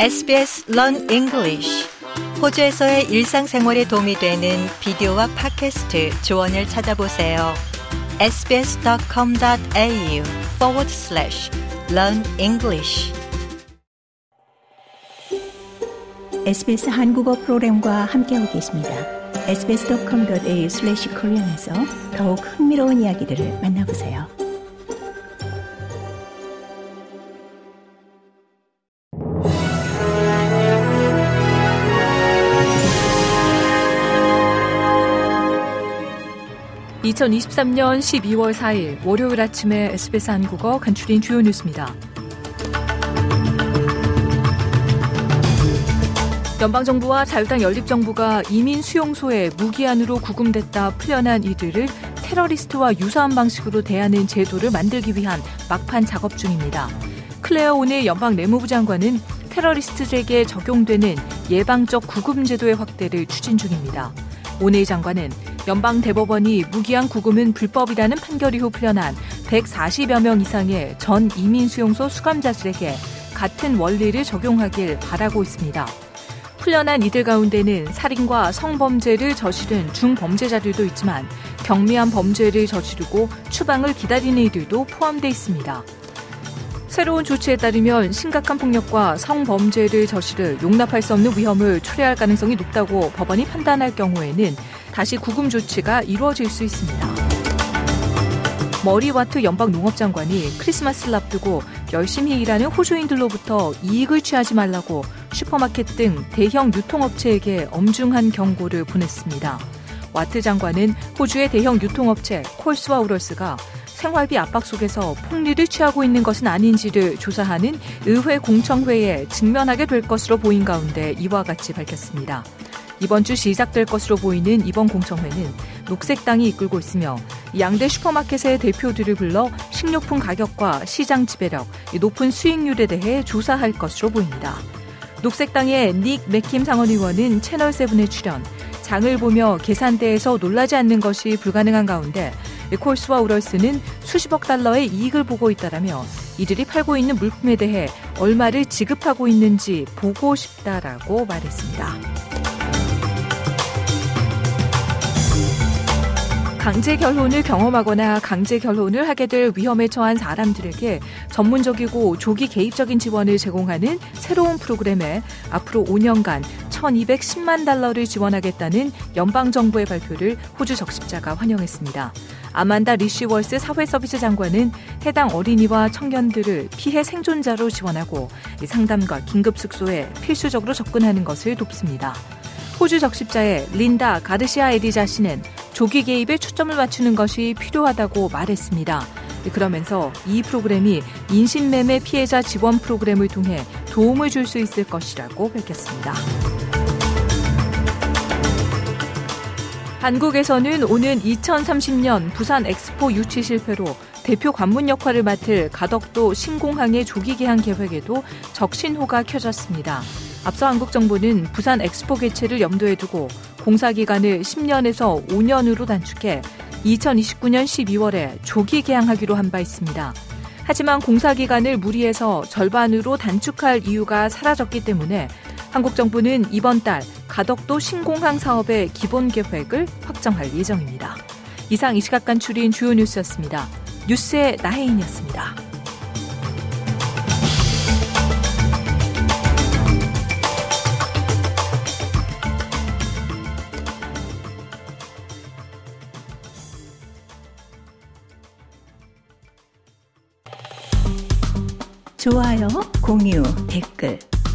SBS Learn English 호주에서의 일상생활에 도움이 되는 비디오와 팟캐스트 조언을 찾아보세요. sbs.com.au forward slash learn English SBS 한국어 프로그램과 함께하고 계십니다. sbs.com.au slash korean에서 더욱 흥미로운 이야기들을 만나보세요. (2023년 12월 4일) 월요일 아침에 SBS 한국어 간추린 주요 뉴스입니다. 연방정부와 자유당 연립정부가 이민 수용소에 무기한으로 구금됐다 풀려난 이들을 테러리스트와 유사한 방식으로 대하는 제도를 만들기 위한 막판 작업 중입니다. 클레어 오네 연방 내무부 장관은 테러리스트들에게 적용되는 예방적 구금 제도의 확대를 추진 중입니다. 오네 장관은 연방 대법원이 무기한 구금은 불법이라는 판결 이후 풀려난 140여 명 이상의 전 이민 수용소 수감자들에게 같은 원리를 적용하길 바라고 있습니다. 풀려난 이들 가운데는 살인과 성범죄를 저지른 중범죄자들도 있지만 경미한 범죄를 저지르고 추방을 기다리는 이들도 포함되어 있습니다. 새로운 조치에 따르면 심각한 폭력과 성범죄를 저지르 용납할 수 없는 위험을 초래할 가능성이 높다고 법원이 판단할 경우에는 다시 구금 조치가 이루어질 수 있습니다. 머리와트 연방 농업장관이 크리스마스를 앞두고 열심히 일하는 호주인들로부터 이익을 취하지 말라고 슈퍼마켓 등 대형 유통업체에게 엄중한 경고를 보냈습니다. 와트 장관은 호주의 대형 유통업체 콜스와 우럴스가 생활비 압박 속에서 폭리를 취하고 있는 것은 아닌지를 조사하는 의회 공청회에 직면하게 될 것으로 보인 가운데 이와 같이 밝혔습니다. 이번 주 시작될 것으로 보이는 이번 공청회는 녹색당이 이끌고 있으며 양대 슈퍼마켓의 대표들을 불러 식료품 가격과 시장 지배력, 높은 수익률에 대해 조사할 것으로 보입니다. 녹색당의 닉 맥킴 상원의원은 채널7에 출연, 장을 보며 계산대에서 놀라지 않는 것이 불가능한 가운데 콜스와 우럴스는 수십억 달러의 이익을 보고 있다라며 이들이 팔고 있는 물품에 대해 얼마를 지급하고 있는지 보고 싶다라고 말했습니다. 강제 결혼을 경험하거나 강제 결혼을 하게 될 위험에 처한 사람들에게 전문적이고 조기 개입적인 지원을 제공하는 새로운 프로그램에 앞으로 5년간 1210만 달러를 지원하겠다는 연방정부의 발표를 호주 적십자가 환영했습니다. 아만다 리시월스 사회서비스 장관은 해당 어린이와 청년들을 피해 생존자로 지원하고 상담과 긴급 숙소에 필수적으로 접근하는 것을 돕습니다. 호주 적십자의 린다 가르시아 에디자 씨는 조기 개입에 초점을 맞추는 것이 필요하다고 말했습니다. 그러면서 이 프로그램이 인신매매 피해자 지원 프로그램을 통해 도움을 줄 수 있을 것이라고 밝혔습니다. 한국에서는 오는 2030년 부산 엑스포 유치 실패로 대표 관문 역할을 맡을 가덕도 신공항의 조기 개항 계획에도 적신호가 켜졌습니다. 앞서 한국 정부는 부산 엑스포 개최를 염두에 두고 공사 기간을 10년에서 5년으로 단축해 2029년 12월에 조기 개항하기로 한 바 있습니다. 하지만 공사 기간을 무리해서 절반으로 단축할 이유가 사라졌기 때문에 한국 정부는 이번 달 가덕도 신공항 사업의 기본 계획을 확정할 예정입니다. 이상 이 시각 간 출인 주요 뉴스였습니다. 뉴스의 나혜인이었습니다. 좋아요, 공유, 댓글,